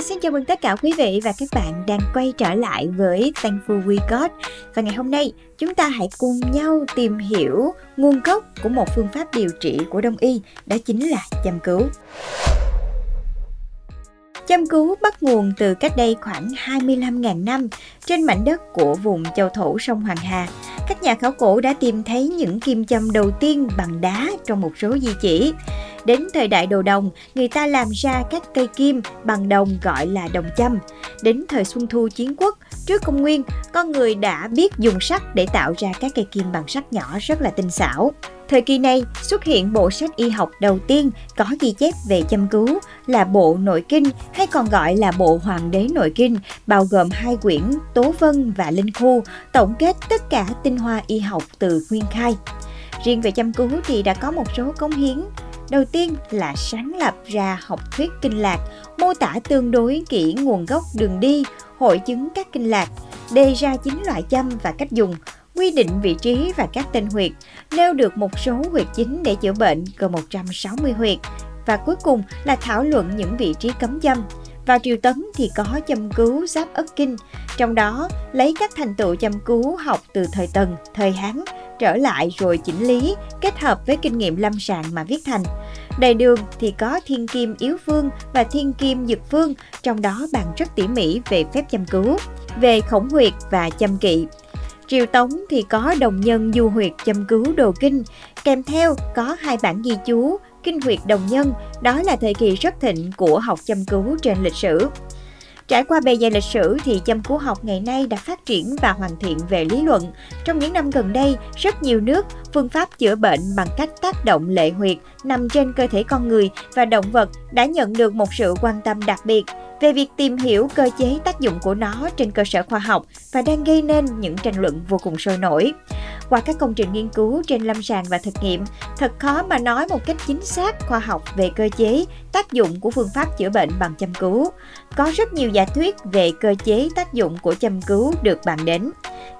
Hello, xin chào mừng tất cả quý vị và các bạn đang quay trở lại với Thankful We Got Và ngày hôm nay chúng ta hãy cùng nhau tìm hiểu nguồn gốc của một phương pháp điều trị của Đông Y Đó chính là châm cứu Châm cứu bắt nguồn từ cách đây khoảng 25.000 năm trên mảnh đất của vùng châu thổ sông Hoàng Hà. Các nhà khảo cổ đã tìm thấy những kim châm đầu tiên bằng đá trong một số di chỉ. Đến thời đại đồ đồng, người ta làm ra các cây kim bằng đồng gọi là đồng châm. Đến thời Xuân Thu Chiến Quốc, trước công nguyên, con người đã biết dùng sắt để tạo ra các cây kim bằng sắt nhỏ rất là tinh xảo. Thời kỳ này xuất hiện bộ sách y học đầu tiên có ghi chép về châm cứu là bộ Nội Kinh hay còn gọi là bộ Hoàng đế Nội Kinh, bao gồm hai quyển Tố Vân và Linh Khu, tổng kết tất cả tinh hoa y học từ nguyên khai. Riêng về châm cứu thì đã có một số công hiến Đầu tiên là sáng lập ra học thuyết kinh lạc, mô tả tương đối kỹ nguồn gốc đường đi, hội chứng các kinh lạc, đề ra chín loại châm và cách dùng, quy định vị trí và các tên huyệt, nêu được một số huyệt chính để chữa bệnh gồm 160 huyệt và cuối cùng là thảo luận những vị trí cấm châm. Vào triều Tấn thì có châm cứu giáp ất kinh, trong đó lấy các thành tựu châm cứu học từ thời Tần, thời Hán trở lại rồi chỉnh lý, kết hợp với kinh nghiệm lâm sàng mà viết thành. Đầy đường thì có thiên kim yếu phương và thiên kim dực phương, trong đó bàn rất tỉ mỉ về phép châm cứu, về khổng huyệt và châm kỵ. Triều Tống thì có đồng nhân du huyệt châm cứu đồ kinh, kèm theo có hai bản ghi chú kinh huyệt đồng nhân, đó là thời kỳ rất thịnh của học châm cứu trên lịch sử. Trải qua bề dày lịch sử thì châm cứu học ngày nay đã phát triển và hoàn thiện về lý luận. Trong những năm gần đây, rất nhiều nước phương pháp chữa bệnh bằng cách tác động lệ huyệt nằm trên cơ thể con người và động vật đã nhận được một sự quan tâm đặc biệt về việc tìm hiểu cơ chế tác dụng của nó trên cơ sở khoa học và đang gây nên những tranh luận vô cùng sôi nổi. Qua các công trình nghiên cứu trên lâm sàng và thực nghiệm, thật khó mà nói một cách chính xác khoa học về cơ chế, tác dụng của phương pháp chữa bệnh bằng châm cứu. Có rất nhiều giả thuyết về cơ chế tác dụng của châm cứu được bàn đến.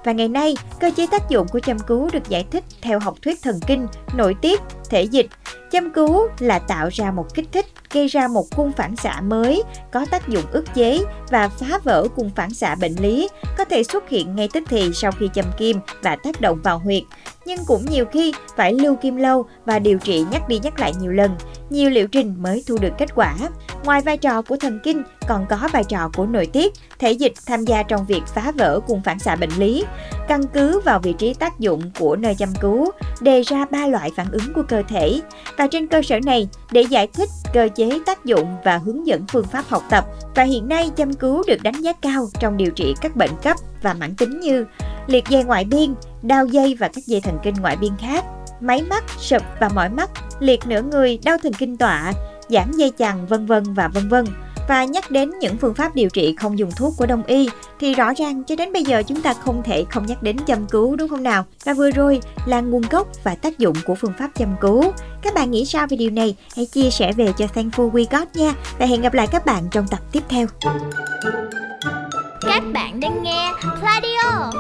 Và ngày nay, cơ chế tác dụng của châm cứu được giải thích theo học thuyết thần kinh, nội tiết, thể dịch. Châm cứu là tạo ra một kích thích gây ra một cung phản xạ mới có tác dụng ức chế và phá vỡ cung phản xạ bệnh lý có thể xuất hiện ngay tức thì sau khi châm kim và tác động vào huyệt nhưng cũng nhiều khi phải lưu kim lâu và điều trị nhắc đi nhắc lại nhiều lần, nhiều liệu trình mới thu được kết quả. Ngoài vai trò của thần kinh, còn có vai trò của nội tiết, thể dịch tham gia trong việc phá vỡ cùng phản xạ bệnh lý. Căn cứ vào vị trí tác dụng của nơi chăm cứu, đề ra ba loại phản ứng của cơ thể. Và trên cơ sở này, để giải thích cơ chế tác dụng và hướng dẫn phương pháp học tập, và hiện nay chăm cứu được đánh giá cao trong điều trị các bệnh cấp và mãn tính như liệt dây ngoại biên, đau dây và các dây thần kinh ngoại biên khác, máy mắt, sụp và mỏi mắt, liệt nửa người, đau thần kinh tọa, giảm dây chằng, vân vân và vân vân. Và nhắc đến những phương pháp điều trị không dùng thuốc của Đông y, thì rõ ràng cho đến bây giờ chúng ta không thể không nhắc đến châm cứu, đúng không nào? Và vừa rồi là nguồn gốc và tác dụng của phương pháp châm cứu. Các bạn nghĩ sao về điều này? Hãy chia sẻ về cho Thankful We Got nha. Và hẹn gặp lại các bạn trong tập tiếp theo. Các bạn đang nghe radio